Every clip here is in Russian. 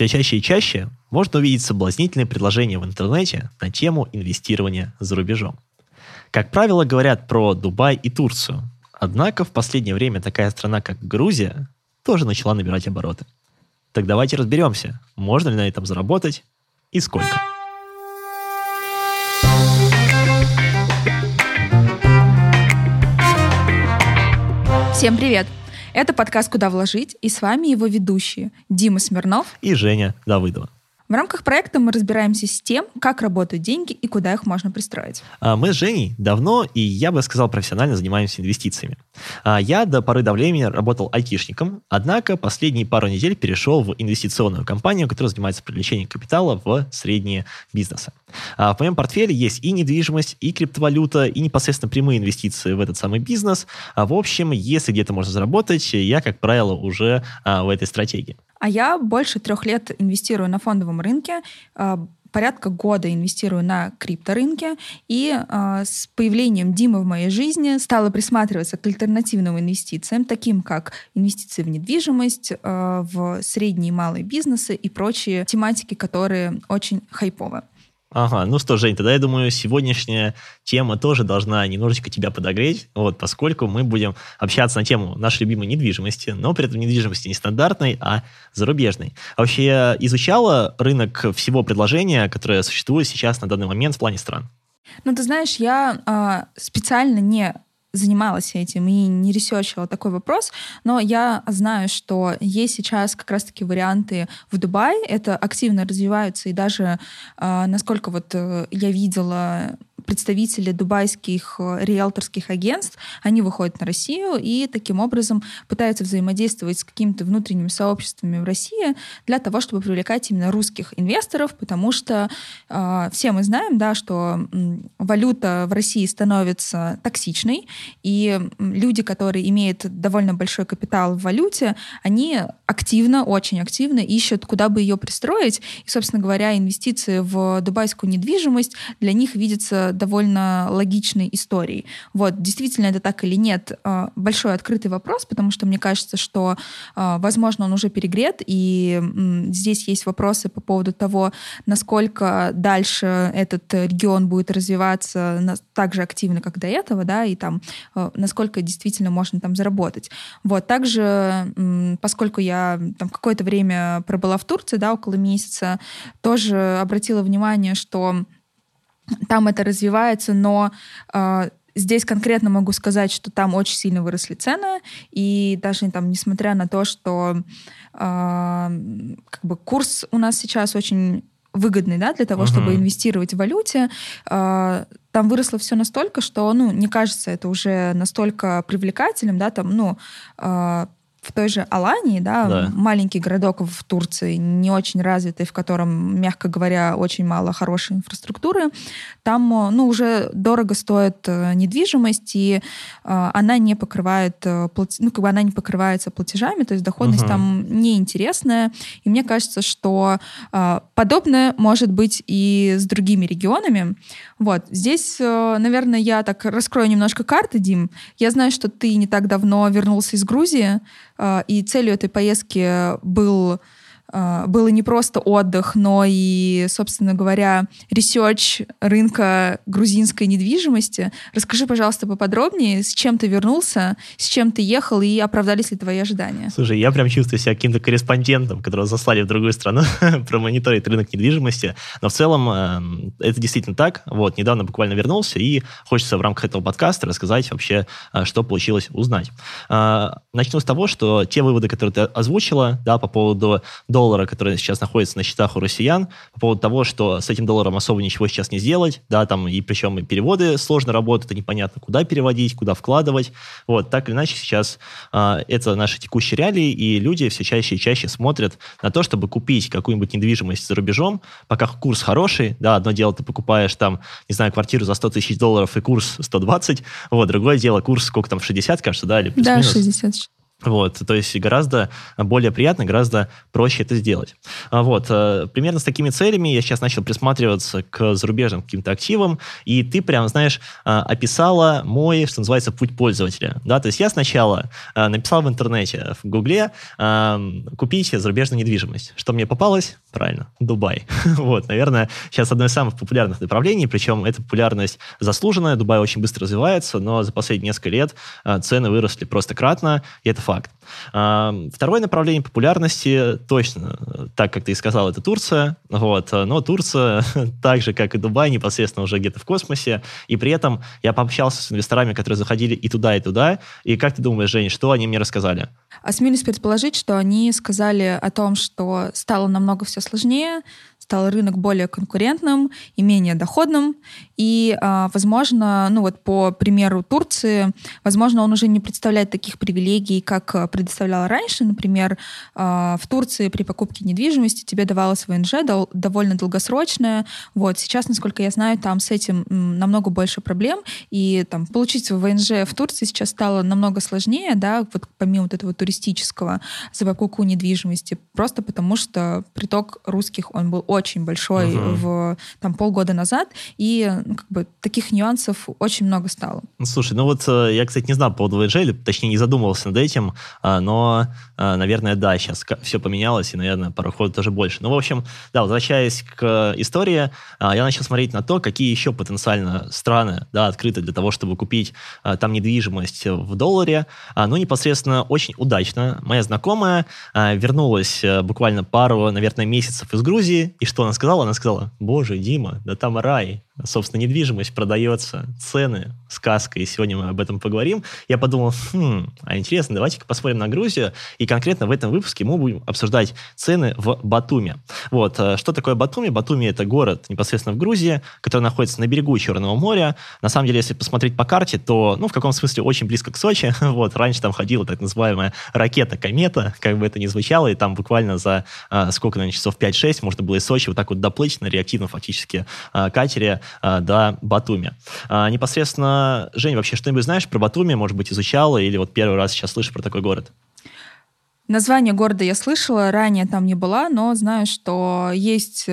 Все чаще и чаще можно увидеть соблазнительные предложения в интернете на тему инвестирования за рубежом. Как правило, говорят про Дубай и Турцию. Однако в последнее время такая страна, как Грузия, тоже начала набирать обороты. Так давайте разберемся, можно ли на этом заработать и сколько. Всем привет! Это подкаст «Куда вложить» и с вами его ведущие Дима Смирнов и Женя Давыдова. В рамках проекта мы разбираемся с тем, как работают деньги и куда их можно пристроить. А, мы с Женей давно и, я бы сказал, профессионально занимаемся инвестициями. А, я до поры до времени работал айтишником, однако последние пару недель перешел в инвестиционную компанию, которая занимается привлечением капитала в средние бизнесы. А, в моем портфеле есть и недвижимость, и криптовалюта, и непосредственно прямые инвестиции в этот самый бизнес. В общем, если где-то можно заработать, я, как правило, уже в этой стратегии. А я больше трех лет инвестирую на фондовом рынке, а, порядка года инвестирую на крипторынке, и э, с появлением Димы в моей жизни стала присматриваться к альтернативным инвестициям, таким как инвестиции в недвижимость, э, в средние и малые бизнесы и прочие тематики, которые очень хайповые. Ага, ну что, Жень, тогда я думаю, сегодняшняя тема тоже должна немножечко тебя подогреть, вот, поскольку мы будем общаться на тему нашей любимой недвижимости, но при этом недвижимости не стандартной, а зарубежной. А вообще я изучала рынок всего предложения, которое существует сейчас на данный момент в плане стран. Ну, ты знаешь, я э, специально не занималась этим и не ресерчила такой вопрос, но я знаю, что есть сейчас как раз-таки варианты в Дубае, это активно развиваются, и даже, э, насколько вот э, я видела представители дубайских э, риэлторских агентств, они выходят на Россию и таким образом пытаются взаимодействовать с какими-то внутренними сообществами в России для того, чтобы привлекать именно русских инвесторов, потому что э, все мы знаем, да, что валюта в России становится токсичной, и люди, которые имеют довольно большой капитал в валюте, они активно, очень активно ищут, куда бы ее пристроить. И, собственно говоря, инвестиции в дубайскую недвижимость для них видятся довольно логичной историей. Вот, действительно это так или нет, а, большой открытый вопрос, потому что мне кажется, что, а, возможно, он уже перегрет, и здесь есть вопросы по поводу того, насколько дальше этот регион будет развиваться так же активно, как до этого, да, и там, а, насколько действительно можно там заработать. Вот, также, поскольку я там какое-то время пробыла в Турции, да, около месяца, тоже обратила внимание, что там это развивается, но э, здесь конкретно могу сказать, что там очень сильно выросли цены, и даже там, несмотря на то, что э, как бы курс у нас сейчас очень выгодный, да, для того, uh-huh. чтобы инвестировать в валюте, э, там выросло все настолько, что, ну, не кажется это уже настолько привлекательным, да, там, ну, э, в той же Алании, да, да, маленький городок в Турции, не очень развитый, в котором, мягко говоря, очень мало хорошей инфраструктуры, там, э, ну, уже дорого стоит э, недвижимость, и э, она не покрывает, э, ну, как бы она не покрывается платежами, то есть доходность угу. там неинтересная, и мне кажется, что э, подобное может быть и с другими регионами. Вот, здесь, э, наверное, я так раскрою немножко карты, Дим. Я знаю, что ты не так давно вернулся из Грузии, и целью этой поездки был а, было не просто отдых, но и, собственно говоря, research рынка грузинской недвижимости. Расскажи, пожалуйста, поподробнее, с чем ты вернулся, с чем ты ехал и оправдались ли твои ожидания? Слушай, я прям чувствую себя каким-то корреспондентом, которого заслали в другую страну промониторить рынок недвижимости. Но в целом э, это действительно так. Вот, недавно буквально вернулся, и хочется в рамках этого подкаста рассказать вообще, э, что получилось узнать. Э, начну с того, что те выводы, которые ты озвучила, да, по поводу доллара, который сейчас находится на счетах у россиян, по поводу того, что с этим долларом особо ничего сейчас не сделать, да, там, и причем и переводы сложно работают, и непонятно, куда переводить, куда вкладывать. Вот, так или иначе, сейчас а, это наши текущие реалии, и люди все чаще и чаще смотрят на то, чтобы купить какую-нибудь недвижимость за рубежом, пока курс хороший, да, одно дело, ты покупаешь там, не знаю, квартиру за 100 тысяч долларов и курс 120, вот, другое дело, курс сколько там, 60, кажется, да, или плюс-минус? Да, 60. Вот, то есть гораздо более приятно, гораздо проще это сделать. А вот, э, примерно с такими целями я сейчас начал присматриваться к зарубежным каким-то активам, и ты прям, знаешь, а, описала мой, что называется, путь пользователя. Да, то есть я сначала а, написал в интернете, в Гугле, купите зарубежную недвижимость. Что мне попалось? Правильно, Дубай. вот, наверное, сейчас одно из самых популярных направлений, причем эта популярность заслуженная, Дубай очень быстро развивается, но за последние несколько лет цены выросли просто кратно, и это факт. Второе направление популярности, точно, так как ты и сказал, это Турция. Вот. Но Турция, так же, как и Дубай, непосредственно уже где-то в космосе. И при этом я пообщался с инвесторами, которые заходили и туда, и туда. И как ты думаешь, Жень, что они мне рассказали? Осмелюсь предположить, что они сказали о том, что стало намного все сложнее, стал рынок более конкурентным и менее доходным. И, а, возможно, ну вот по примеру Турции, возможно, он уже не представляет таких привилегий, как предоставлял раньше. Например, а, в Турции при покупке недвижимости тебе давалось ВНЖ довольно долгосрочное. Вот сейчас, насколько я знаю, там с этим намного больше проблем. И там получить ВНЖ в Турции сейчас стало намного сложнее, да, вот помимо вот этого туристического за покупку недвижимости, просто потому что приток русских, он был очень очень большой угу. в там полгода назад, и ну, как бы таких нюансов очень много стало. Ну, слушай, ну вот э, я, кстати, не знал по поводу или, точнее, не задумывался над этим, а, но, а, наверное, да, сейчас все поменялось, и, наверное, пароходов тоже больше. Ну, в общем, да, возвращаясь к истории, а, я начал смотреть на то, какие еще потенциально страны, да, открыты для того, чтобы купить там недвижимость в долларе. Ну, непосредственно очень удачно моя знакомая вернулась э, буквально пару, наверное, месяцев из Грузии, и что она сказала? Она сказала, боже, Дима, да там рай, собственно, недвижимость продается, цены, сказка, и сегодня мы об этом поговорим. Я подумал, хм, а интересно, давайте-ка посмотрим на Грузию, и конкретно в этом выпуске мы будем обсуждать цены в Батуме. Вот, э, что такое Батуми? Батуми – это город непосредственно в Грузии, который находится на берегу Черного моря. На самом деле, если посмотреть по карте, то, ну, в каком смысле, очень близко к Сочи. Вот, раньше там ходила так называемая ракета-комета, как бы это ни звучало, и там буквально за а, сколько, наверное, часов 5-6 можно было из Сочи вот так вот доплыть на реактивном фактически а, катере а, до Батуми. А, непосредственно, Жень, вообще что-нибудь знаешь про Батуми? Может быть, изучала или вот первый раз сейчас слышишь про такой город? Название города я слышала, ранее там не была, но знаю, что есть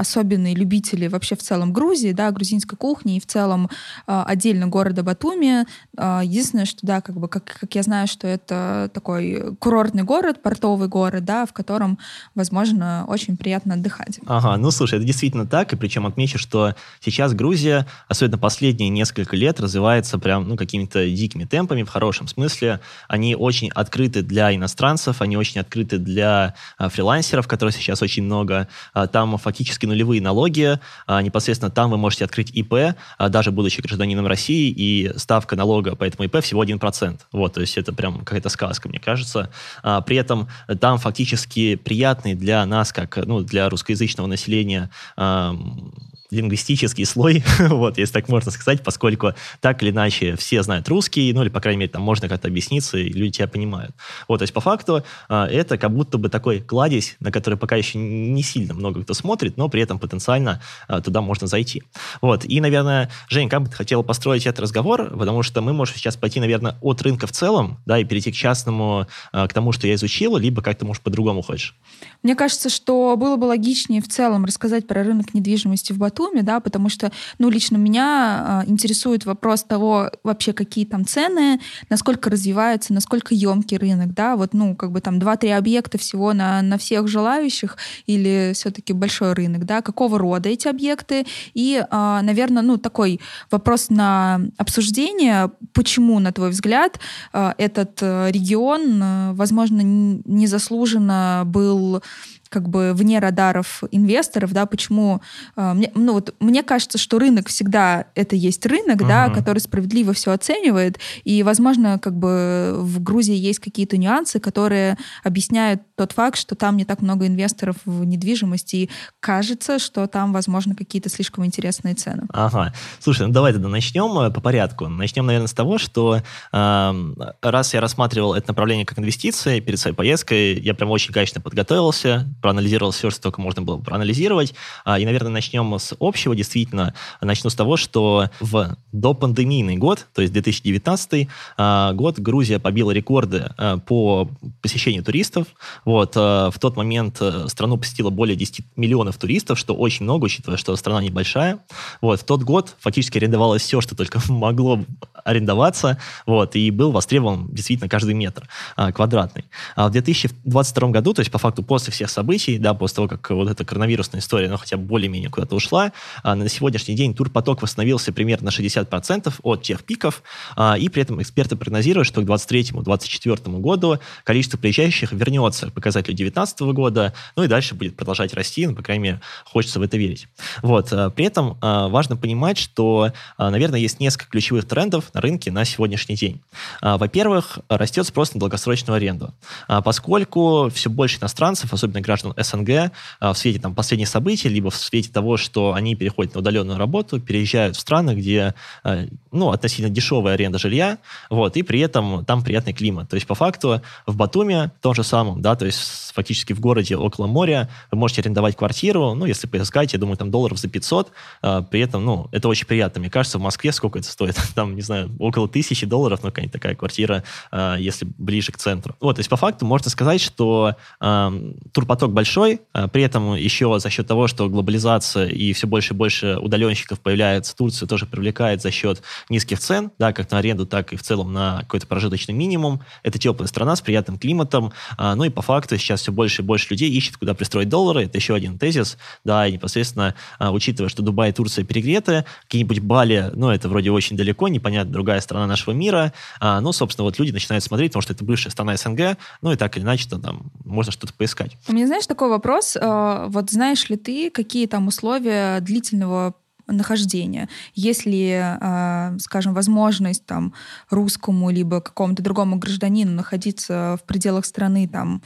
особенные любители вообще в целом Грузии, да, грузинской кухни и в целом э, отдельно города Батуми. Э, единственное, что, да, как бы, как, как я знаю, что это такой курортный город, портовый город, да, в котором, возможно, очень приятно отдыхать. Ага, ну, слушай, это действительно так, и причем отмечу, что сейчас Грузия, особенно последние несколько лет, развивается прям, ну, какими-то дикими темпами, в хорошем смысле. Они очень открыты для иностранцев, они очень открыты для а, фрилансеров, которых сейчас очень много. А, там фактически нулевые налоги. А, непосредственно там вы можете открыть ИП, а, даже будучи гражданином России, и ставка налога по этому ИП всего 1%. Вот, то есть это прям какая-то сказка, мне кажется. А, при этом там фактически приятный для нас, как ну, для русскоязычного населения, лингвистический слой, вот, если так можно сказать, поскольку так или иначе все знают русский, ну или, по крайней мере, там можно как-то объясниться, и люди тебя понимают. Вот, то есть по факту а, это как будто бы такой кладезь, на который пока еще не сильно много кто смотрит, но при этом потенциально а, туда можно зайти. Вот, и, наверное, Жень, как бы ты хотела построить этот разговор, потому что мы можем сейчас пойти, наверное, от рынка в целом, да, и перейти к частному, а, к тому, что я изучила, либо как ты, может, по-другому хочешь. Мне кажется, что было бы логичнее в целом рассказать про рынок недвижимости в Батуми, да, потому что, ну, лично меня э, интересует вопрос того, вообще какие там цены, насколько развивается, насколько емкий рынок, да, вот, ну, как бы там 2-3 объекта всего на, на всех желающих или все-таки большой рынок, да, какого рода эти объекты. И, а, наверное, ну, такой вопрос на обсуждение, почему, на твой взгляд, э, этот э, регион, э, возможно, незаслуженно был как бы вне радаров инвесторов, да, почему э, мне, ну вот мне кажется, что рынок всегда это есть рынок, uh-huh. да, который справедливо все оценивает, и, возможно, как бы в Грузии есть какие-то нюансы, которые объясняют тот факт, что там не так много инвесторов в недвижимости, и кажется, что там, возможно, какие-то слишком интересные цены. Ага. Слушай, ну давай тогда начнем э, по порядку. Начнем, наверное, с того, что э, раз я рассматривал это направление как инвестиции перед своей поездкой, я прям очень качественно подготовился, проанализировал все, что только можно было проанализировать. А, и, наверное, начнем с общего. Действительно, начну с того, что в допандемийный год, то есть 2019 а, год, Грузия побила рекорды а, по посещению туристов. Вот, в тот момент э, страну посетило более 10 миллионов туристов, что очень много, учитывая, что страна небольшая. Вот, в тот год фактически арендовалось все, что только могло арендоваться, вот, и был востребован действительно каждый метр квадратный. А в 2022 году, то есть по факту после всех событий, да, после того, как вот эта коронавирусная история, ну, хотя бы более-менее куда-то ушла, а, на сегодняшний день турпоток восстановился примерно на 60% от тех пиков, а, и при этом эксперты прогнозируют, что к 2023-2024 году количество приезжающих вернется к показателю 2019 года, ну и дальше будет продолжать расти, ну, по крайней мере, хочется в это верить. Вот. А, при этом важно понимать, что, наверное, есть несколько ключевых трендов на рынке на сегодняшний день. Во-первых, растет спрос на долгосрочную аренду, поскольку все больше иностранцев, особенно граждан СНГ, в свете там, последних событий, либо в свете того, что они переходят на удаленную работу, переезжают в страны, где э, ну, относительно дешевая аренда жилья, вот, и при этом там приятный климат. То есть, по факту, в Батуме том же самом, да, то есть, фактически в городе около моря вы можете арендовать квартиру, ну, если поискать, я думаю, там долларов за 500, э, при этом, ну, это очень приятно. Мне кажется, в Москве сколько это стоит? Там, не знаю, около тысячи долларов, ну, какая-нибудь такая квартира, если ближе к центру. Вот, то есть, по факту, можно сказать, что э, турпоток большой, э, при этом еще за счет того, что глобализация и все больше и больше удаленщиков появляется, Турция тоже привлекает за счет низких цен, да, как на аренду, так и в целом на какой-то прожиточный минимум. Это теплая страна с приятным климатом, а, ну и по факту сейчас все больше и больше людей ищет, куда пристроить доллары. Это еще один тезис, да, и непосредственно а, учитывая, что Дубай и Турция перегреты, какие-нибудь Бали, ну это вроде очень далеко, непонятно, другая страна нашего мира, а, ну, собственно, вот люди начинают смотреть, потому что это бывшая страна СНГ, ну и так или иначе, там можно что-то поискать. У меня, знаешь, такой вопрос, а, вот знаешь ли ты, какие там условия длительного нахождения. Если, э, скажем, возможность там русскому либо какому-то другому гражданину находиться в пределах страны там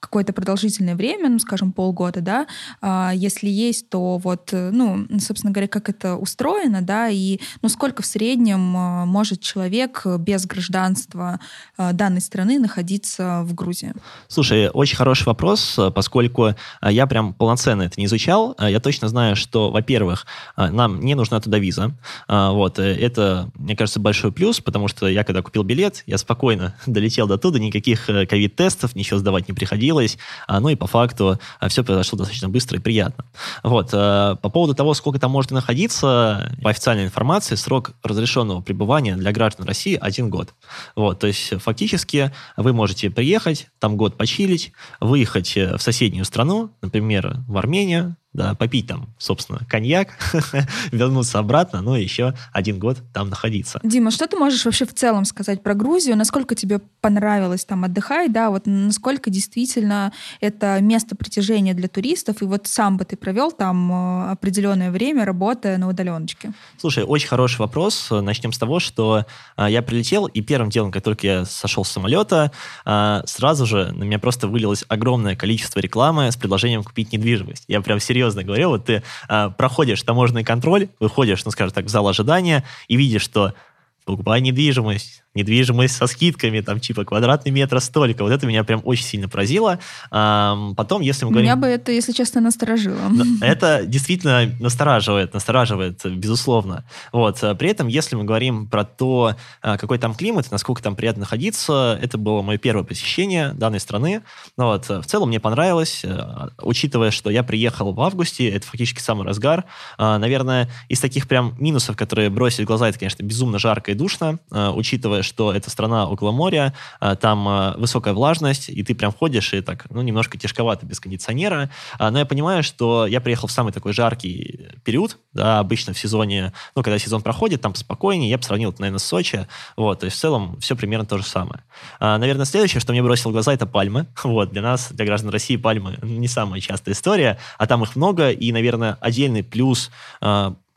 какое-то продолжительное время, ну, скажем, полгода, да, а, если есть, то вот, э, ну, собственно говоря, как это устроено, да, и, ну, сколько в среднем а, может человек без гражданства а, данной страны находиться в Грузии? Слушай, очень хороший вопрос, поскольку я прям полноценно это не изучал, я точно знаю, что, во-первых, нам не нужна туда виза, вот, э, это, мне кажется, большой плюс, потому что я, когда купил билет, я спокойно долетел до туда, никаких э, ковид-тестов, ничего сдавать не приходилось, случилось, а, ну и по факту а, все произошло достаточно быстро и приятно. Вот. Э, по поводу того, сколько там может находиться, по официальной информации, срок разрешенного пребывания для граждан России один год. Вот. То есть фактически вы можете приехать, там год почилить, выехать э, в соседнюю страну, например, в Армению, да, попить там, собственно, коньяк, вернуться обратно, и еще один год там находиться. Дима, что ты можешь вообще в целом сказать про Грузию? Насколько тебе понравилось там отдыхать, да, вот насколько действительно это место притяжения для туристов, и вот сам бы ты провел там э, определенное время, работая на удаленочке? Слушай, очень хороший вопрос. Начнем с того, что а, я прилетел, и первым делом, как только я сошел с самолета, а, сразу же на меня просто вылилось огромное количество рекламы с предложением купить недвижимость. Я прям серьезно серьезно говорю, вот ты а, проходишь таможенный контроль, выходишь, ну, скажем так, в зал ожидания и видишь, что покупай недвижимость, недвижимость со скидками, там, типа, квадратный метр столько. Вот это меня прям очень сильно поразило. А, потом, если мы говорим... Меня бы это, если честно, насторожило. Это действительно настораживает, настораживает, безусловно. Вот. При этом, если мы говорим про то, а, какой там климат, насколько там приятно находиться, это было мое первое посещение данной страны. Вот. В целом мне понравилось, учитывая, что я приехал в августе, это фактически самый разгар. А, наверное, из таких прям минусов, которые бросили в глаза, это, конечно, безумно жарко и душно, а, что это страна около моря, а, там а, высокая влажность, и ты прям ходишь, и так, ну, немножко тяжковато без кондиционера. А, но я понимаю, что я приехал в самый такой жаркий период, да, обычно в сезоне, ну, когда сезон проходит, там поспокойнее, я бы сравнил наверное, с Сочи, вот, то есть в целом все примерно то же самое. Наверное, следующее, что мне бросило в глаза, это пальмы, вот, для нас, для граждан России пальмы не самая частая история, а там их много, и, наверное, отдельный плюс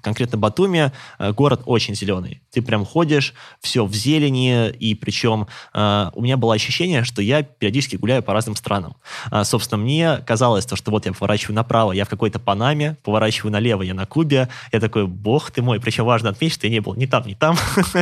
конкретно Батуми э, город очень зеленый. Ты прям ходишь, все в зелени, и причем э, у меня было ощущение, что я периодически гуляю по разным странам. А, собственно, мне казалось, то, что вот я поворачиваю направо, я в какой-то Панаме, поворачиваю налево, я на Кубе. Я такой, бог ты мой. Причем важно отметить, что я не был ни там, ни там.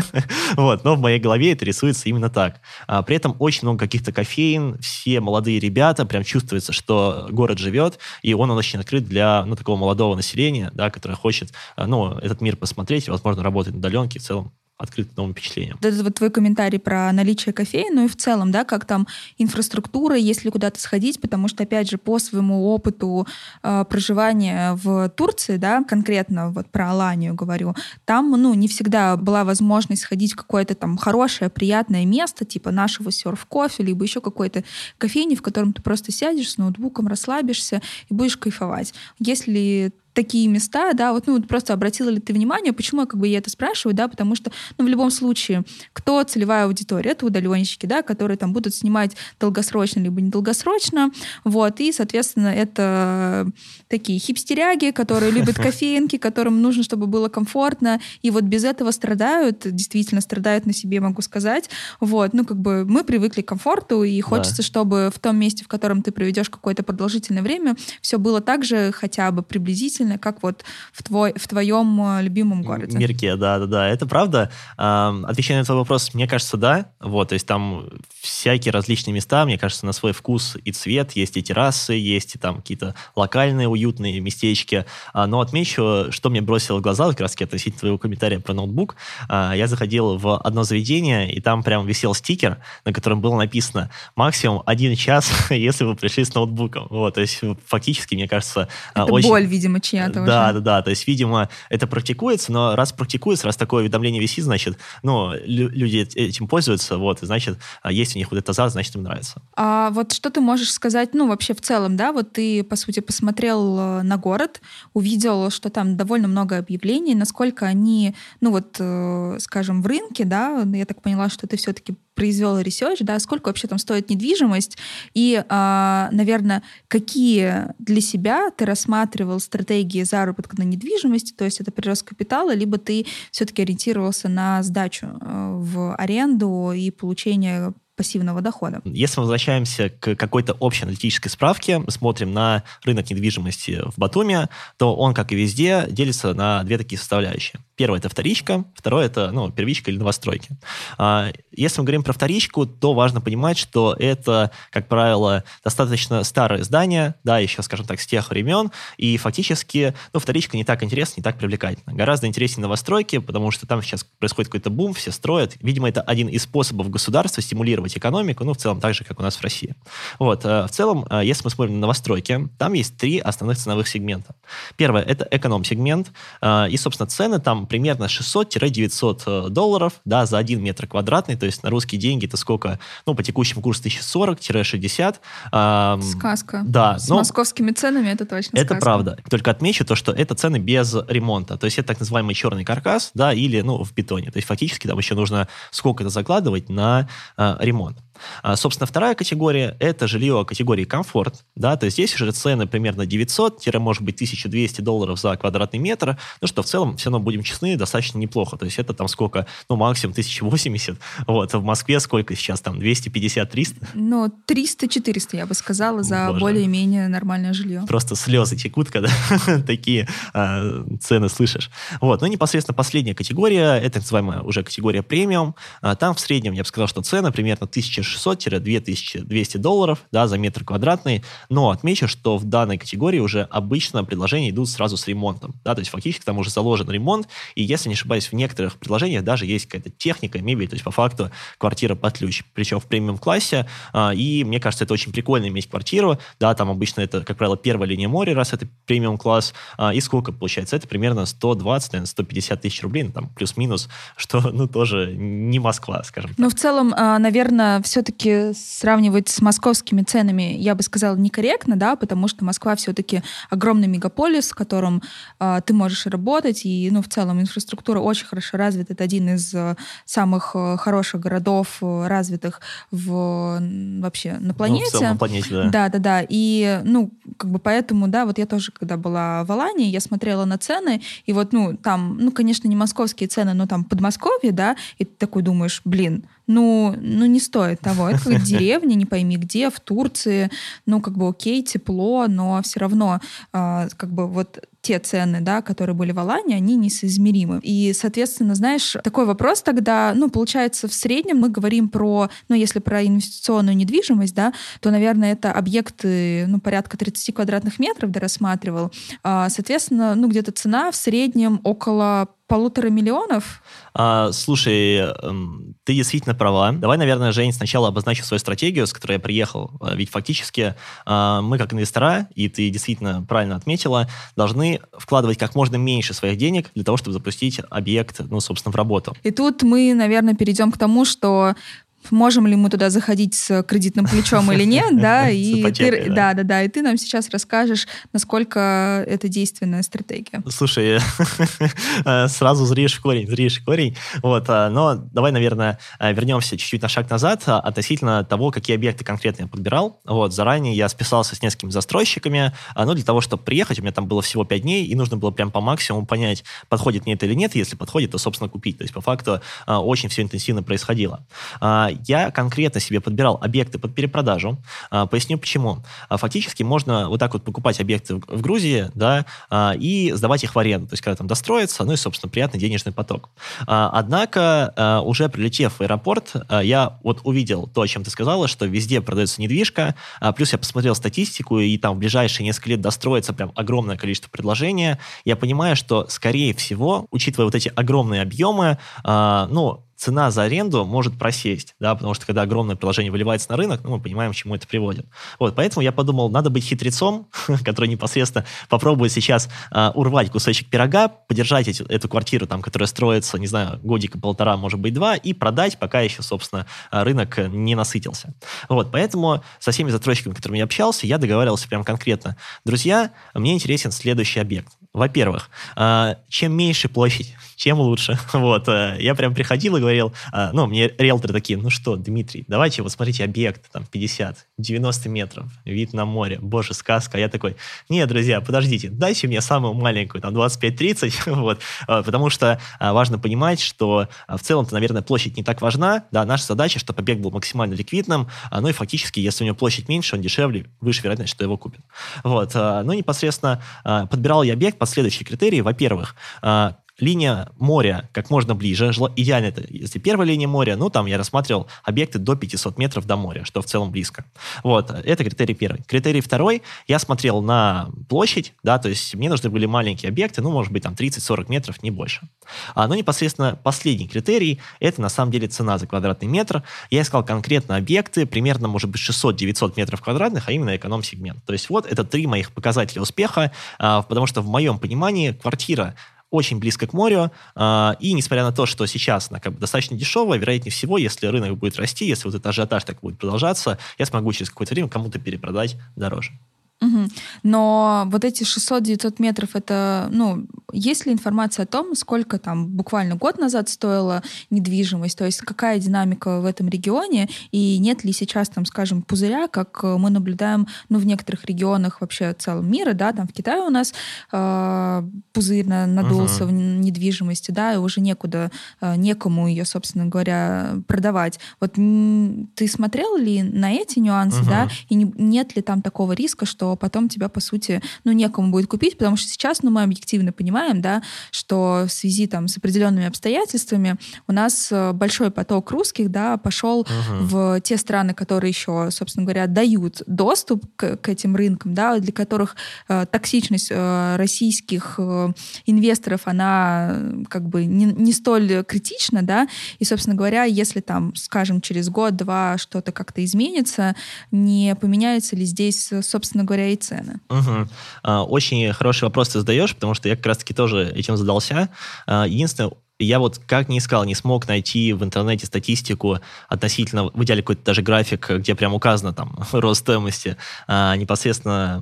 вот, но в моей голове это рисуется именно так. А, при этом очень много каких-то кофеин, все молодые ребята, прям чувствуется, что город живет, и он, он очень открыт для ну, такого молодого населения, да, которое хочет а, ну, этот мир посмотреть, возможно, работать на удаленке в целом открыт новым впечатлениям. Это вот твой комментарий про наличие кофея, ну и в целом, да, как там инфраструктура, если куда-то сходить, потому что, опять же, по своему опыту э, проживания в Турции, да, конкретно вот про Аланию говорю, там, ну, не всегда была возможность сходить в какое-то там хорошее, приятное место, типа нашего серф-кофе, либо еще какой-то кофейни, в котором ты просто сядешь с ноутбуком, расслабишься и будешь кайфовать. Если такие места, да, вот, ну, вот просто обратила ли ты внимание, почему я как бы я это спрашиваю, да, потому что, ну, в любом случае, кто целевая аудитория? Это удаленщики, да, которые там будут снимать долгосрочно либо недолгосрочно, вот, и, соответственно, это такие хипстеряги, которые любят кофеинки, которым нужно, чтобы было комфортно, и вот без этого страдают, действительно страдают на себе, могу сказать, вот, ну, как бы мы привыкли к комфорту, и хочется, да. чтобы в том месте, в котором ты проведешь какое-то продолжительное время, все было так же хотя бы приблизительно удивительно, как вот в, твой, в твоем э, любимом городе. Мирке, да-да-да, это правда. Отвечая на твой вопрос, мне кажется, да. Вот, то есть там всякие различные места, мне кажется, на свой вкус и цвет. Есть и террасы, есть и там какие-то локальные уютные местечки. А, но отмечу, что мне бросило в глаза, как раз относительно твоего комментария про ноутбук. А, я заходил в одно заведение, и там прям висел стикер, на котором было написано максимум один час, если вы пришли с ноутбуком. Вот, то есть фактически, мне кажется, это очень... боль, видимо, чья-то Да, уже. да, да. То есть, видимо, это практикуется, но раз практикуется, раз такое уведомление висит, значит, ну, люди этим пользуются, вот, и значит, а есть у них вот этот азарт, значит, им нравится. А вот что ты можешь сказать, ну, вообще в целом, да, вот ты, по сути, посмотрел э, на город, увидел, что там довольно много объявлений, насколько они, ну, вот, э, скажем, в рынке, да, я так поняла, что ты все-таки произвел research, да, сколько вообще там стоит недвижимость, и, э, наверное, какие для себя ты рассматривал стратегии заработка на недвижимости, то есть это прирост капитала, либо ты все-таки ориентировался на сдачу э, в аренду и получение пассивного дохода. Если мы возвращаемся к какой-то общей аналитической справке, смотрим на рынок недвижимости в Батуми, то он, как и везде, делится на две такие составляющие. Первое – это вторичка, второе – это ну, первичка или новостройки. А, если мы говорим про вторичку, то важно понимать, что это, как правило, достаточно старое здание, да, еще, скажем так, с тех времен, и фактически ну, вторичка не так интересна, не так привлекательна. Гораздо интереснее новостройки, потому что там сейчас происходит какой-то бум, все строят. Видимо, это один из способов государства стимулировать экономику, ну, в целом так же, как у нас в России. Вот, э, в целом, э, если мы смотрим на новостройки, там есть три основных ценовых сегмента. Первое – это эконом-сегмент, э, и, собственно, цены там примерно 600-900 э, долларов да, за один метр квадратный, то есть на русские деньги это сколько? Ну, по текущему курсу 1040-60. Эм, сказка. Да. С но московскими ценами это точно Это сказка. правда. Только отмечу то, что это цены без ремонта. То есть это так называемый черный каркас, да, или, ну, в бетоне. То есть фактически там еще нужно сколько-то закладывать на э, ремонт. А, собственно, вторая категория – это жилье категории комфорт. Да, то есть здесь уже цены примерно 900, может быть, 1200 долларов за квадратный метр, ну что в целом, все равно, будем честны, достаточно неплохо. То есть это там сколько? Ну, максимум 1080. Вот, в Москве сколько сейчас там? 250-300? Ну, 300-400, я бы сказала, за более-менее нормальное жилье. Просто слезы текут, когда такие э, цены слышишь. Вот, ну, непосредственно последняя категория, это так называемая уже категория премиум. А, там в среднем, я бы сказал, что цены примерно 1600 2600-2200 долларов да, за метр квадратный. Но отмечу, что в данной категории уже обычно предложения идут сразу с ремонтом. Да, то есть фактически там уже заложен ремонт, и если не ошибаюсь, в некоторых предложениях даже есть какая-то техника, мебель, то есть по факту квартира под ключ, причем в премиум-классе. А, и мне кажется, это очень прикольно иметь квартиру. Да, там обычно это, как правило, первая линия моря, раз это премиум-класс. А, и сколько получается? Это примерно 120, наверное, 150 тысяч рублей, ну, там плюс-минус, что, ну, тоже не Москва, скажем так. Ну, в целом, а, наверное, все все-таки сравнивать с московскими ценами, я бы сказала, некорректно, да, потому что Москва все-таки огромный мегаполис, в котором э, ты можешь работать, и, ну, в целом инфраструктура очень хорошо развита. Это один из э, самых э, хороших городов, э, развитых в, вообще на планете. Ну, в целом на планете, да. Да, да, да. И, ну, как бы поэтому, да, вот я тоже, когда была в Алании, я смотрела на цены, и вот, ну, там, ну, конечно, не московские цены, но там Подмосковье, да, и ты такой думаешь, блин, ну, ну не стоит того. Это как деревня, не пойми где, в Турции, ну, как бы окей, тепло, но все равно э, как бы вот те цены, да, которые были в Алане, они несоизмеримы. И, соответственно, знаешь, такой вопрос тогда, ну, получается, в среднем мы говорим про, ну, если про инвестиционную недвижимость, да, то, наверное, это объекты, ну, порядка 30 квадратных метров, да, рассматривал. А, соответственно, ну, где-то цена в среднем около полутора миллионов? А, слушай, эм, ты действительно права. Давай, наверное, Жень, сначала обозначу свою стратегию, с которой я приехал. А, ведь фактически а, мы, как инвестора, и ты действительно правильно отметила, должны вкладывать как можно меньше своих денег для того, чтобы запустить объект, ну, собственно, в работу. И тут мы, наверное, перейдем к тому, что можем ли мы туда заходить с кредитным плечом или нет, да, и ты, да, да, да, и ты нам сейчас расскажешь, насколько это действенная стратегия. Слушай, сразу зришь в корень, зришь в корень, вот, а, но давай, наверное, а, вернемся чуть-чуть на шаг назад а, относительно того, какие объекты конкретно я подбирал, вот, заранее я списался с несколькими застройщиками, ну, для того, чтобы приехать, у меня там было всего 5 дней, и нужно было прям по максимуму понять, подходит мне это или нет, если подходит, то, собственно, купить, то есть, по факту, очень все интенсивно происходило я конкретно себе подбирал объекты под перепродажу. А, поясню почему. А, фактически можно вот так вот покупать объекты в Грузии, да, а, и сдавать их в аренду, то есть когда там достроится, ну и, собственно, приятный денежный поток. Однако, уже прилетев в аэропорт, я вот увидел то, о чем ты сказала, что везде продается недвижка, плюс я посмотрел статистику, и там в ближайшие несколько лет достроится прям огромное количество предложения. Я понимаю, что, скорее всего, учитывая вот эти огромные объемы, ну, цена за аренду может просесть, да, потому что когда огромное приложение выливается на рынок, ну, мы понимаем, к чему это приводит. Вот, поэтому я подумал, надо быть хитрецом, который непосредственно попробует сейчас uh, урвать кусочек пирога, подержать эти, эту квартиру, там, которая строится, не знаю, годика полтора, может быть, два, и продать, пока еще, собственно, рынок не насытился. Вот, поэтому со всеми застройщиками, с которыми я общался, я договаривался прям конкретно. Друзья, мне интересен следующий объект. Во-первых, а, чем меньше площадь, чем лучше. Вот, э, я прям приходил и говорил, а, ну, мне риэлторы такие, ну что, Дмитрий, давайте, вот смотрите, объект, там, 50, 90 метров, вид на море, боже, сказка. Я такой, нет, друзья, подождите, дайте мне самую маленькую, там, 25-30, вот, а, потому что важно понимать, что в целом-то, наверное, площадь не так важна, да, наша задача, чтобы объект был максимально ликвидным, ну и фактически, если у него площадь меньше, он дешевле, выше вероятность, что его купят. Вот, ну, непосредственно подбирал я объект, последующие критерии. Во-первых, а, линия моря как можно ближе. Идеально это, если первая линия моря, ну, там я рассматривал объекты до 500 метров до моря, что в целом близко. Вот, это критерий первый. Критерий второй, я смотрел на площадь, да, то есть мне нужны были маленькие объекты, ну, может быть, там 30-40 метров, не больше. А, но непосредственно последний критерий, это на самом деле цена за квадратный метр. Я искал конкретно объекты, примерно, может быть, 600-900 метров квадратных, а именно эконом-сегмент. То есть вот это три моих показателя успеха, а, потому что в моем понимании квартира очень близко к морю, э, и несмотря на то, что сейчас она как бы достаточно дешевая, вероятнее всего, если рынок будет расти, если вот этот ажиотаж так будет продолжаться, я смогу через какое-то время кому-то перепродать дороже. Угу. Но вот эти 600-900 метров, это, ну, есть ли информация о том, сколько там буквально год назад стоила недвижимость, то есть какая динамика в этом регионе, и нет ли сейчас там, скажем, пузыря, как мы наблюдаем, ну, в некоторых регионах вообще целого мира, да, там в Китае у нас э, пузырь надулся угу. в недвижимости, да, и уже некуда, э, некому ее, собственно говоря, продавать. Вот ты смотрел ли на эти нюансы, угу. да, и не, нет ли там такого риска, что потом тебя, по сути, ну, некому будет купить, потому что сейчас, ну, мы объективно понимаем, да, что в связи там с определенными обстоятельствами у нас э, большой поток русских, да, пошел uh-huh. в те страны, которые еще, собственно говоря, дают доступ к, к этим рынкам, да, для которых э, токсичность э, российских э, инвесторов, она э, как бы не, не столь критична, да, и, собственно говоря, если там, скажем, через год-два что-то как-то изменится, не поменяется ли здесь, собственно говоря, говоря, и цены. Угу. Очень хороший вопрос ты задаешь, потому что я как раз-таки тоже этим задался. А, единственное, я вот как ни искал, не смог найти в интернете статистику относительно, в идеале какой-то даже график, где прям указано там рост стоимости а, непосредственно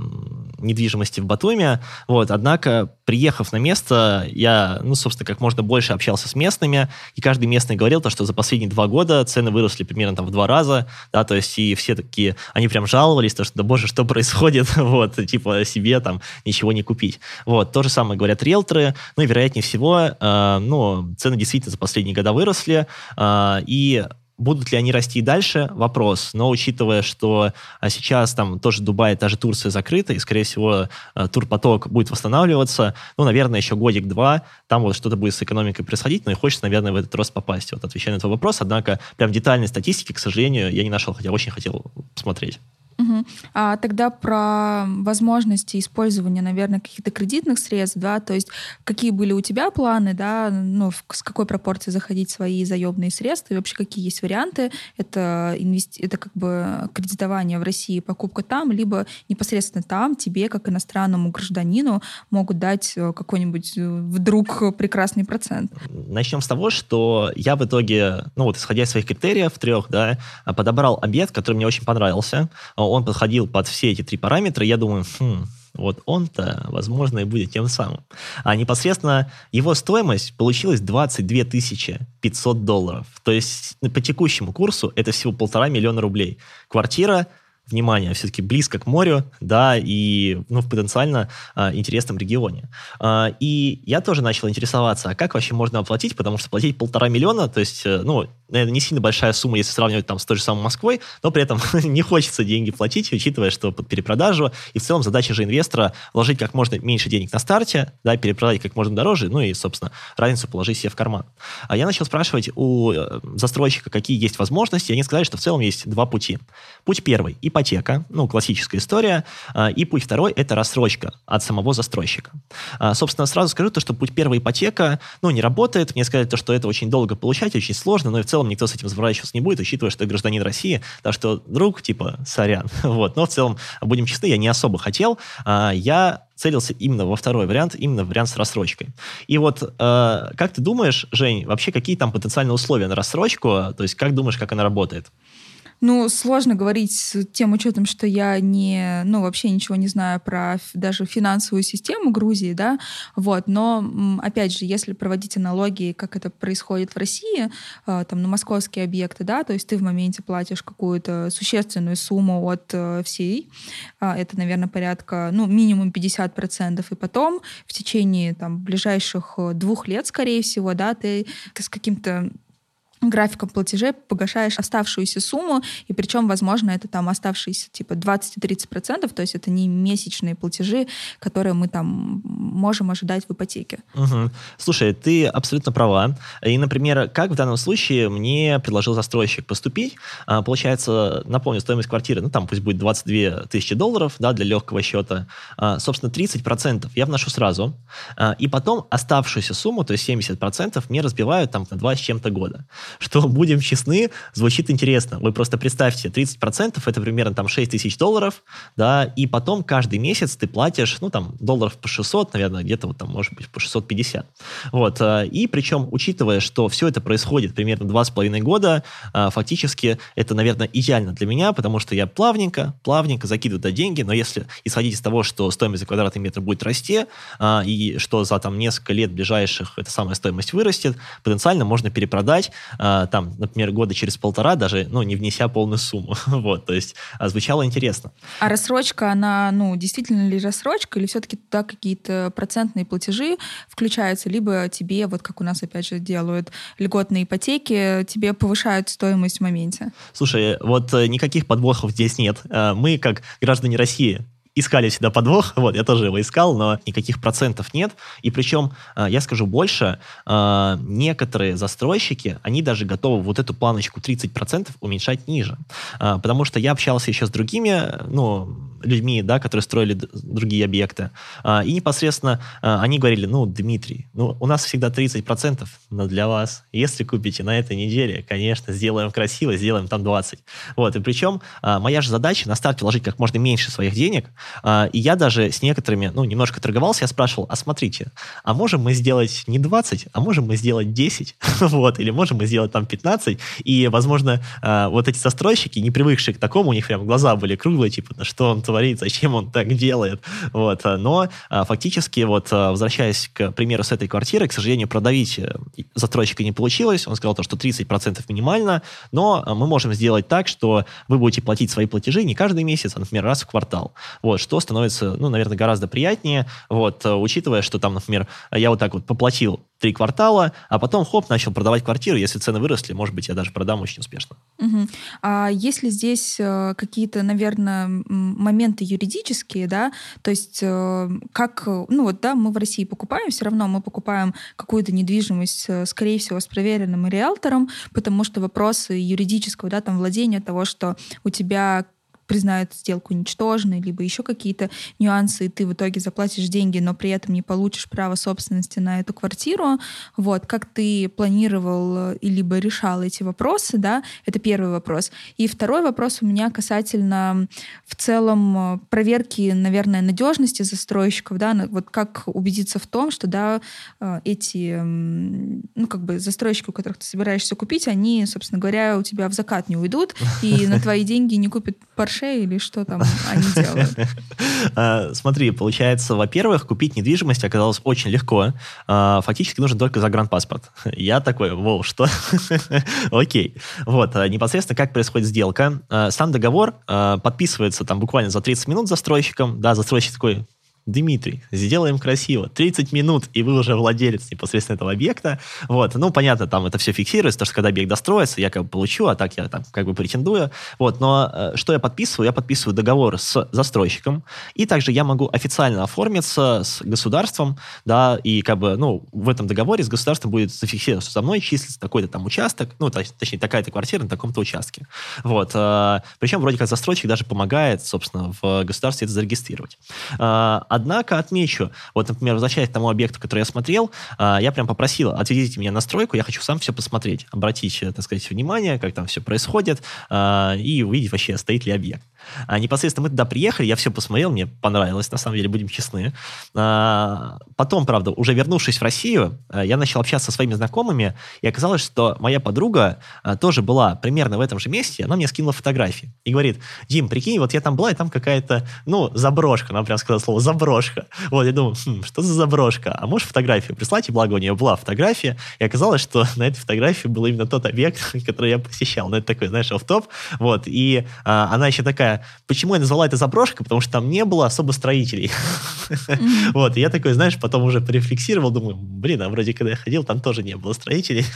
недвижимости в Батуме. Вот, однако, приехав на место, я, ну, собственно, как можно больше общался с местными, и каждый местный говорил то, что за последние два года цены выросли примерно там в два раза, да, то есть и все такие, они прям жаловались, то, что, да боже, что происходит, вот, типа себе там ничего не купить. Вот, то же самое говорят риэлторы, ну и вероятнее всего, э, ну, цены действительно за последние года выросли, э, и Будут ли они расти дальше? Вопрос. Но учитывая, что а, сейчас там тоже Дубай, та же Турция закрыта, и, скорее всего, а, турпоток будет восстанавливаться, ну, наверное, еще годик-два, там вот что-то будет с экономикой происходить, но и хочется, наверное, в этот рост попасть. Вот отвечая на твой вопрос, однако прям детальной статистики, к сожалению, я не нашел, хотя очень хотел посмотреть. А тогда про возможности использования, наверное, каких-то кредитных средств, да, то есть какие были у тебя планы, да, ну, с какой пропорцией заходить свои заемные средства, и вообще какие есть варианты, это, инвести... это как бы кредитование в России, покупка там, либо непосредственно там тебе, как иностранному гражданину, могут дать э, какой-нибудь э, вдруг прекрасный процент. Начнем с того, что я в итоге, ну вот исходя из своих критериев трех, да, подобрал объект, который мне очень понравился он подходил под все эти три параметра, я думаю, хм, вот он-то, возможно, и будет тем самым. А непосредственно его стоимость получилась 22 500 долларов. То есть по текущему курсу это всего полтора миллиона рублей. Квартира внимание, все-таки близко к морю, да, и ну, в потенциально а, интересном регионе. А, и я тоже начал интересоваться, а как вообще можно оплатить, потому что платить полтора миллиона, то есть, э, ну, наверное, не сильно большая сумма, если сравнивать там с той же самой Москвой, но при этом не хочется деньги платить, учитывая, что под перепродажу, и в целом задача же инвестора вложить как можно меньше денег на старте, да, перепродать как можно дороже, ну и, собственно, разницу положить себе в карман. А я начал спрашивать у э, застройщика, какие есть возможности, и они сказали, что в целом есть два пути. Путь первый – ипотека, ну, классическая история, а, и путь второй – это рассрочка от самого застройщика. А, собственно, сразу скажу то, что путь первый – ипотека, ну, не работает. Мне сказали то, что это очень долго получать, очень сложно, но и в целом никто с этим заморачиваться не будет, учитывая, что я гражданин России, так что друг, типа, сорян. вот. Но в целом, будем честны, я не особо хотел. А, я целился именно во второй вариант, именно вариант с рассрочкой. И вот как ты думаешь, Жень, вообще какие там потенциальные условия на рассрочку? То есть как думаешь, как она работает? Ну, сложно говорить с тем учетом, что я не, ну, вообще ничего не знаю про даже финансовую систему Грузии, да, вот, но, опять же, если проводить аналогии, как это происходит в России, э, там, на московские объекты, да, то есть ты в моменте платишь какую-то существенную сумму от э, всей, а, это, наверное, порядка, ну, минимум 50%, и потом в течение, там, ближайших э, двух лет, скорее всего, да, ты с каким-то графиком платежей погашаешь оставшуюся сумму, и причем, возможно, это там оставшиеся типа 20-30%, то есть это не месячные платежи, которые мы там можем ожидать в ипотеке. Угу. Слушай, ты абсолютно права. И, например, как в данном случае мне предложил застройщик поступить? А, получается, напомню, стоимость квартиры, ну там пусть будет 22 тысячи долларов, да, для легкого счета. А, собственно, 30% я вношу сразу, а, и потом оставшуюся сумму, то есть 70%, мне разбивают там на 2 с чем-то года что, будем честны, звучит интересно. Вы просто представьте, 30% это примерно там 6 тысяч долларов, да, и потом каждый месяц ты платишь, ну, там, долларов по 600, наверное, где-то вот там, может быть, по 650. Вот, э, и причем, учитывая, что все это происходит примерно 2,5 года, э, фактически это, наверное, идеально для меня, потому что я плавненько, плавненько закидываю туда деньги, но если исходить из того, что стоимость за квадратный метр будет расти, э, и что за там несколько лет ближайших эта самая стоимость вырастет, потенциально можно перепродать, там, например, года через полтора, даже, ну, не внеся полную сумму. вот, то есть а, звучало интересно. А рассрочка, она, ну, действительно ли рассрочка, или все-таки туда какие-то процентные платежи включаются, либо тебе, вот как у нас, опять же, делают льготные ипотеки, тебе повышают стоимость в моменте? Слушай, вот э, никаких подвохов здесь нет. Э, мы, как граждане России, искали всегда подвох, вот, я тоже его искал, но никаких процентов нет, и причем, э, я скажу больше, э, некоторые застройщики, они даже готовы вот эту планочку 30% уменьшать ниже, э, потому что я общался еще с другими, ну, людьми, да, которые строили другие объекты. А, и непосредственно а, они говорили, ну, Дмитрий, ну, у нас всегда 30%, но для вас, если купите на этой неделе, конечно, сделаем красиво, сделаем там 20. Вот, и причем а, моя же задача на старте вложить как можно меньше своих денег, и я даже с некоторыми, ну, немножко торговался, я спрашивал, а смотрите, а можем мы сделать не 20, а можем мы сделать 10, вот, или можем мы сделать там 15, и, возможно, вот эти застройщики, не привыкшие к такому, у них прям глаза были круглые, типа, на что он творит, зачем он так делает, вот, но фактически, вот, возвращаясь к примеру с этой квартиры, к сожалению, продавить э, застройщика не получилось, он сказал то, что 30% минимально, но мы можем сделать так, что вы будете платить свои платежи не каждый месяц, а, например, раз в квартал, вот, что становится, ну, наверное, гораздо приятнее, вот, учитывая, что там, например, я вот так вот поплатил три квартала, а потом, хоп, начал продавать квартиру. Если цены выросли, может быть, я даже продам очень успешно. Угу. А есть ли здесь э, какие-то, наверное, моменты юридические, да? То есть э, как, ну вот, да, мы в России покупаем, все равно мы покупаем какую-то недвижимость, э, скорее всего, с проверенным риэлтором, потому что вопросы юридического, да, там, владения того, что у тебя признают сделку ничтожной, либо еще какие-то нюансы, и ты в итоге заплатишь деньги, но при этом не получишь право собственности на эту квартиру. Вот, как ты планировал и либо решал эти вопросы, да, это первый вопрос. И второй вопрос у меня касательно в целом проверки, наверное, надежности застройщиков, да, вот как убедиться в том, что, да, э, эти, ну, как бы застройщики, у которых ты собираешься купить, они, собственно говоря, у тебя в закат не уйдут, и на твои деньги не купят Porsche шеи или что там они делают? А, смотри, получается, во-первых, купить недвижимость оказалось очень легко. А, фактически нужен только загранпаспорт. Я такой, воу, что? Окей. Вот, а, непосредственно как происходит сделка. Сам договор подписывается там буквально за 30 минут застройщиком. Да, застройщик такой, Дмитрий, сделаем красиво. 30 минут, и вы уже владелец непосредственно этого объекта. Вот. Ну, понятно, там это все фиксируется, то, что когда объект достроится, я как бы получу, а так я там как бы претендую. Вот. Но э, что я подписываю? Я подписываю договор с застройщиком, и также я могу официально оформиться с государством, да, и как бы, ну, в этом договоре с государством будет зафиксировано, что за мной числится такой-то там участок, ну, точнее, такая-то квартира на таком-то участке. Вот. Э, причем вроде как застройщик даже помогает, собственно, в государстве это зарегистрировать. Э, Однако отмечу, вот, например, возвращаясь к тому объекту, который я смотрел, а, я прям попросил, отведите меня на стройку, я хочу сам все посмотреть, обратить, так сказать, внимание, как там все происходит, а, и увидеть вообще, стоит ли объект. А непосредственно мы туда приехали, я все посмотрел, мне понравилось, на самом деле, будем честны. А, потом, правда, уже вернувшись в Россию, я начал общаться со своими знакомыми, и оказалось, что моя подруга тоже была примерно в этом же месте, она мне скинула фотографии и говорит, Дим, прикинь, вот я там была, и там какая-то, ну, заброшка, она прям сказала слово заброшка. Вот, я думаю, хм, что за заброшка? А можешь фотографию прислать? И благо у нее была фотография. И оказалось, что на этой фотографии был именно тот объект, который я посещал. Ну, это такой, знаешь, оф-топ. Вот, и а, она еще такая, почему я назвала это заброшкой? Потому что там не было особо строителей. Вот, и я такой, знаешь, потом уже порефлексировал, думаю, блин, а вроде когда я ходил, там тоже не было строителей.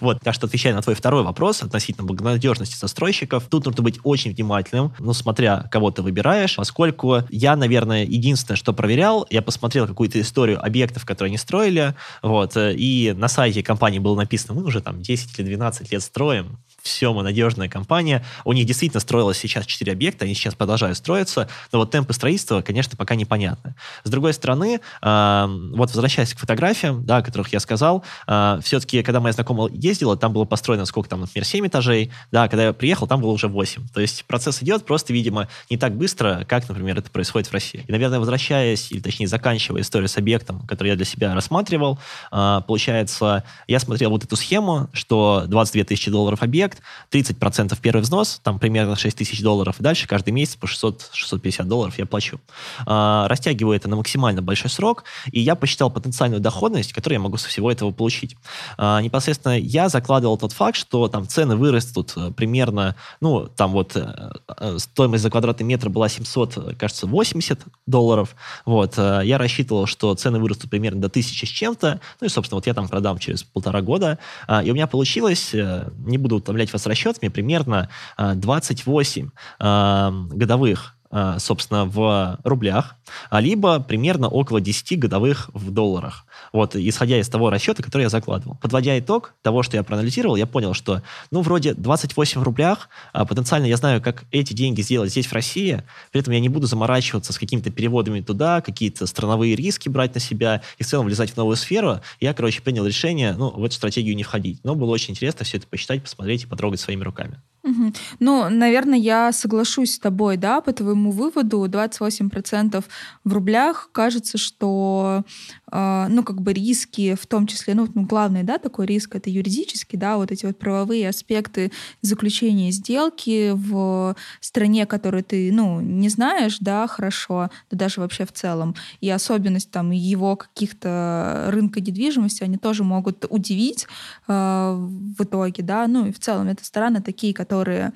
Вот, так что отвечая на твой второй вопрос относительно благонадежности застройщиков, тут нужно быть очень внимательным, ну, смотря кого ты выбираешь, поскольку я, наверное, единственное, что проверял, я посмотрел какую-то историю объектов, которые они строили, вот, э, и на сайте компании было написано, мы уже там 10 или 12 лет строим, все, мы надежная компания. У них действительно строилось сейчас 4 объекта, они сейчас продолжают строиться, но вот темпы строительства, конечно, пока непонятны. С другой стороны, э, вот возвращаясь к фотографиям, да, о которых я сказал, э, все-таки, когда моя знакомая ездила, там было построено сколько там, например, 7 этажей, да, когда я приехал, там было уже 8. То есть процесс идет просто, видимо, не так быстро, как, например, это происходит в России. И, наверное, возвращаясь, или точнее заканчивая историю с объектом, который я для себя рассматривал, э, получается, я смотрел вот эту схему, что 22 тысячи долларов объект, проект, 30% первый взнос, там примерно 6 тысяч долларов, и дальше каждый месяц по 600-650 долларов я плачу. А, растягиваю это на максимально большой срок, и я посчитал потенциальную доходность, которую я могу со всего этого получить. А, непосредственно я закладывал тот факт, что там цены вырастут э, примерно, ну, там вот э, э, стоимость за квадратный метр была 700, кажется, 80 долларов, вот, я рассчитывал, что цены вырастут примерно до 1000 с чем-то, ну и, собственно, вот я там продам через полтора года, а, и у меня получилось, не буду утомлять вас расчетами, примерно 28 годовых. э, собственно, в рублях, а либо примерно около 10 годовых в долларах. Вот, исходя из того расчета, который я закладывал. Подводя итог того, что я проанализировал, я понял, что, ну, вроде 28 в рублях, а потенциально я знаю, как эти деньги сделать здесь, в России, при этом я не буду заморачиваться с какими-то переводами туда, какие-то страновые риски брать на себя и в целом влезать в новую сферу. Я, короче, принял решение, ну, в эту стратегию не входить. Но было очень интересно все это посчитать, посмотреть и потрогать своими руками. Угу. Ну, наверное, я соглашусь с тобой, да, по твоему выводу, 28% в рублях, кажется, что ну, как бы риски, в том числе, ну, ну, главный, да, такой риск, это юридический, да, вот эти вот правовые аспекты заключения сделки в стране, которую ты, ну, не знаешь, да, хорошо, да даже вообще в целом, и особенность там его каких-то рынка недвижимости, они тоже могут удивить э, в итоге, да, ну, и в целом это страны такие, которые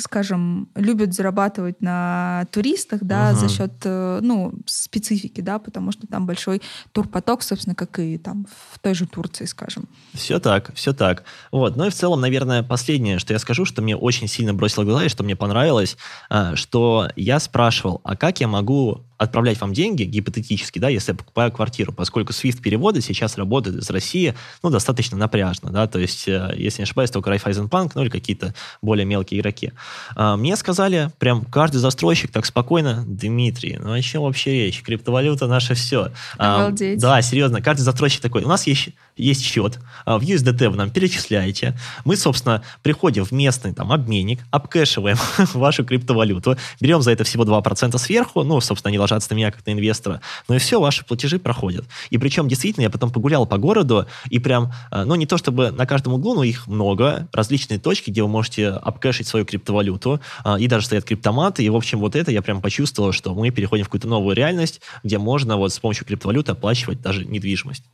скажем, любят зарабатывать на туристах, да, угу. за счет, э, ну, специфики, да, потому что там большой турпоток, собственно, как и там в той же Турции, скажем. Все так, все так. Вот, ну и в целом, наверное, последнее, что я скажу, что мне очень сильно бросило глаза и что мне понравилось, а, что я спрашивал, а как я могу отправлять вам деньги, гипотетически, да, если я покупаю квартиру, поскольку SWIFT-переводы сейчас работают из России, ну, достаточно напряжно, да, то есть, э, если не ошибаюсь, только Райфайзенбанк, ну, или какие-то более мелкие игроки. А, мне сказали, прям каждый застройщик так спокойно, Дмитрий, ну, о чем вообще речь? Криптовалюта наше все. А, Обалдеть. Да, серьезно, каждый застройщик такой, у нас есть, есть счет, а, в USDT вы нам перечисляете, мы, собственно, приходим в местный там обменник, обкэшиваем вашу криптовалюту, берем за это всего 2% сверху, ну, собственно, они ложатся на меня как на инвестора. Ну и все, ваши платежи проходят. И причем, действительно, я потом погулял по городу, и прям, э, ну не то чтобы на каждом углу, но их много, различные точки, где вы можете обкэшить свою криптовалюту, э, и даже стоят криптоматы, и, в общем, вот это я прям почувствовал, что мы переходим в какую-то новую реальность, где можно вот с помощью криптовалюты оплачивать даже недвижимость.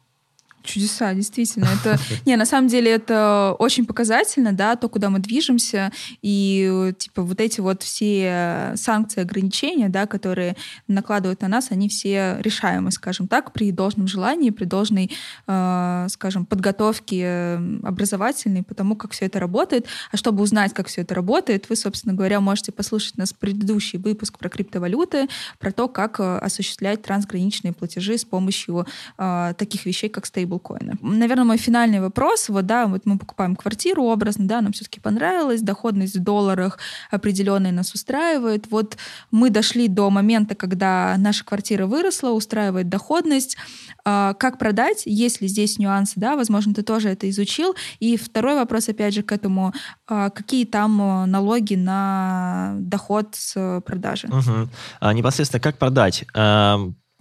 Чудеса, действительно. Это, не, на самом деле это очень показательно, да, то, куда мы движемся, и типа вот эти вот все санкции, ограничения, да, которые накладывают на нас, они все решаемы, скажем так, при должном желании, при должной, э, скажем, подготовке образовательной, потому как все это работает. А чтобы узнать, как все это работает, вы, собственно говоря, можете послушать нас предыдущий выпуск про криптовалюты, про то, как э, осуществлять трансграничные платежи с помощью э, таких вещей, как стейбл стейблкоины. Наверное, мой финальный вопрос, вот, да, вот мы покупаем квартиру образно, да, нам все-таки понравилось, доходность в долларах определенная нас устраивает. Вот мы дошли до момента, когда наша квартира выросла, устраивает доходность. А, как продать? Есть ли здесь нюансы, да, возможно, ты тоже это изучил. И второй вопрос, опять же, к этому, а, какие там э, налоги на доход с продажи? Угу. А, непосредственно как продать?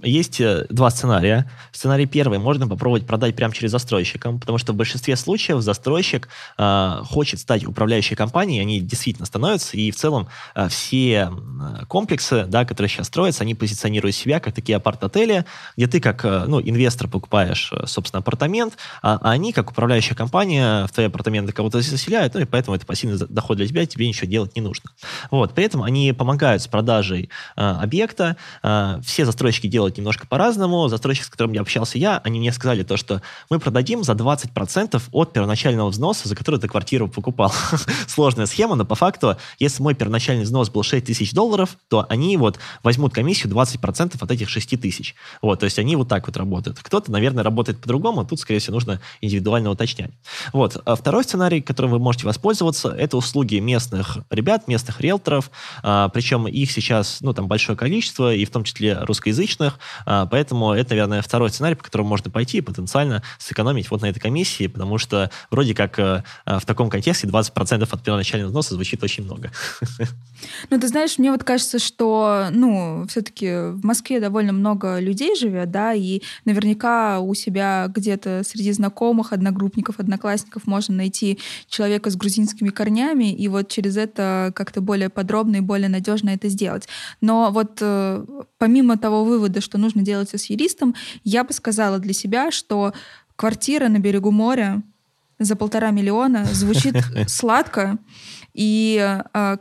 Есть э, два сценария. Сценарий первый можно попробовать продать прямо через застройщика, потому что в большинстве случаев застройщик э, хочет стать управляющей компанией, они действительно становятся, и в целом э, все комплексы, да, которые сейчас строятся, они позиционируют себя как такие апарт-отели, где ты как э, ну, инвестор покупаешь, э, собственно, апартамент, а, а они, как управляющая компания, в твои апартаменты кого-то заселяют, ну и поэтому это пассивный доход для тебя, тебе ничего делать не нужно. Вот, при этом они помогают с продажей э, объекта, э, все застройщики делают делать немножко по-разному. Застройщик, с которым я общался я, они мне сказали то, что мы продадим за 20% от первоначального взноса, за который ты квартиру покупал. Сложная схема, но по факту, если мой первоначальный взнос был 6 тысяч долларов, то они вот возьмут комиссию 20% от этих 6 тысяч. Вот, то есть они вот так вот работают. Кто-то, наверное, работает по-другому, тут, скорее всего, нужно индивидуально уточнять. Вот. А второй сценарий, которым вы можете воспользоваться, это услуги местных ребят, местных риэлторов, а, причем их сейчас, ну, там большое количество, и в том числе русскоязычных, регионах. А, поэтому это, наверное, второй сценарий, по которому можно пойти и потенциально сэкономить вот на этой комиссии, потому что вроде как э, э, в таком контексте 20% от первоначального взноса звучит очень много. Ну, ты знаешь, мне вот кажется, что, ну, все-таки в Москве довольно много людей живет, да, и наверняка у себя где-то среди знакомых, одногруппников, одноклассников можно найти человека с грузинскими корнями, и вот через это как-то более подробно и более надежно это сделать. Но вот э, помимо того вывода, что нужно делать все с юристом, я бы сказала для себя, что квартира на берегу моря за полтора миллиона звучит сладко, и а,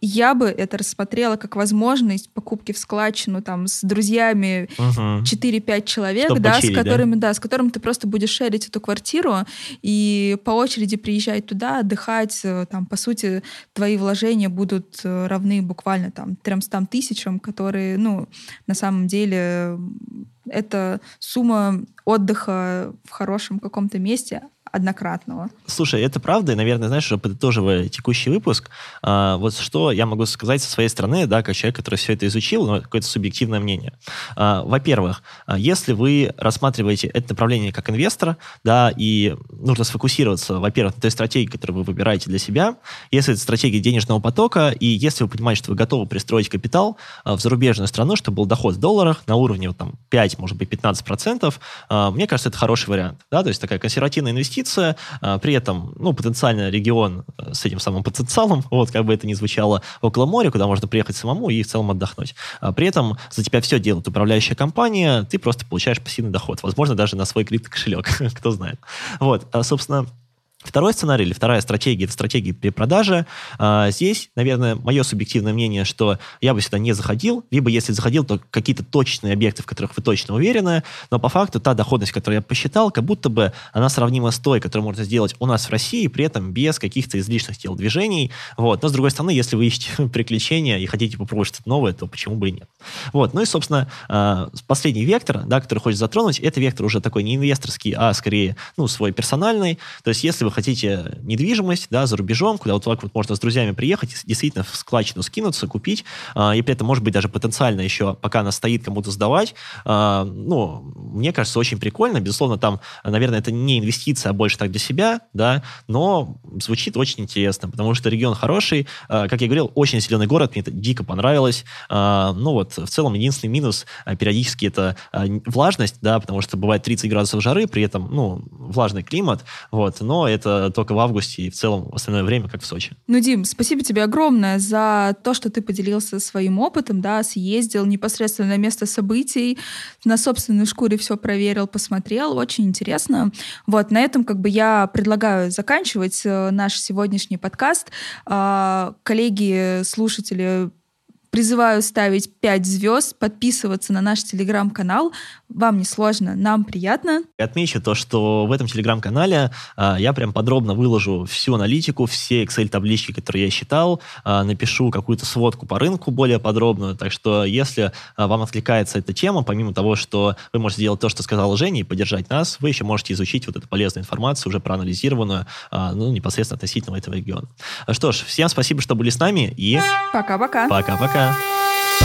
я бы это рассмотрела как возможность покупки в складчину там с друзьями угу. 4-5 человек, да, почили, с которыми, да? да, с которыми ты просто будешь шерить эту квартиру и по очереди приезжать туда, отдыхать, э, там, по сути, твои вложения будут э, равны буквально там 300 тысячам, которые, ну, на самом деле это сумма отдыха в хорошем каком-то месте, однократного. Слушай, это правда, и, наверное, знаешь, уже подытоживая текущий выпуск, а, вот что я могу сказать со своей стороны, да, как человек, который все это изучил, но какое-то субъективное мнение. А, во-первых, а, если вы рассматриваете это направление как инвестора, да, и нужно сфокусироваться, во-первых, на той стратегии, которую вы выбираете для себя, если это стратегия денежного потока, и если вы понимаете, что вы готовы пристроить капитал а, в зарубежную страну, чтобы был доход в долларах на уровне вот, там, 5, может быть, 15%, а, мне кажется, это хороший вариант, да, то есть такая консервативная инвестиция, инвестиция, а, при этом, ну, потенциально регион э, с этим самым потенциалом, вот, как бы это ни звучало, около моря, куда можно приехать самому и в целом отдохнуть. А при этом за тебя все делает управляющая компания, ты просто получаешь пассивный доход, возможно, даже на свой криптокошелек, кто знает. Вот, а, собственно, Второй сценарий или вторая стратегия – это стратегия перепродажи. А, здесь, наверное, мое субъективное мнение, что я бы сюда не заходил, либо если заходил, то какие-то точные объекты, в которых вы точно уверены, но по факту та доходность, которую я посчитал, как будто бы она сравнима с той, которую можно сделать у нас в России, при этом без каких-то излишних телодвижений. Вот. Но, с другой стороны, если вы ищете приключения и хотите попробовать что-то новое, то почему бы и нет. Вот. Ну и, собственно, а, последний вектор, да, который хочешь затронуть, это вектор уже такой не инвесторский, а скорее ну, свой персональный. То есть если вы хотите недвижимость, да, за рубежом, куда вот так вот можно с друзьями приехать, действительно в складчину скинуться, купить, а, и при этом, может быть, даже потенциально еще, пока она стоит, кому-то сдавать, а, ну, мне кажется, очень прикольно. Безусловно, там, наверное, это не инвестиция, а больше так для себя, да, но звучит очень интересно, потому что регион хороший, а, как я говорил, очень зеленый город, мне это дико понравилось. Ну вот, в целом, единственный минус периодически это влажность, да, потому что бывает 30 градусов жары, при этом, ну, влажный климат, вот, но это только в августе и в целом в остальное время, как в Сочи. Ну, Дим, спасибо тебе огромное за то, что ты поделился своим опытом, да, съездил непосредственно на место событий, на собственной шкуре все проверил, посмотрел, очень интересно. Вот, на этом как бы я предлагаю заканчивать э, наш сегодняшний подкаст. А, коллеги, слушатели, Призываю ставить 5 звезд, подписываться на наш телеграм-канал. Вам не сложно, нам приятно. Отмечу то, что в этом телеграм-канале а, я прям подробно выложу всю аналитику, все Excel-таблички, которые я считал, а, напишу какую-то сводку по рынку более подробную. Так что, если а, вам откликается эта тема, помимо того, что вы можете сделать то, что сказала Женя, и поддержать нас, вы еще можете изучить вот эту полезную информацию, уже проанализированную, а, ну, непосредственно относительно этого региона. Что ж, всем спасибо, что были с нами, и... Пока-пока. Пока-пока. Tchau.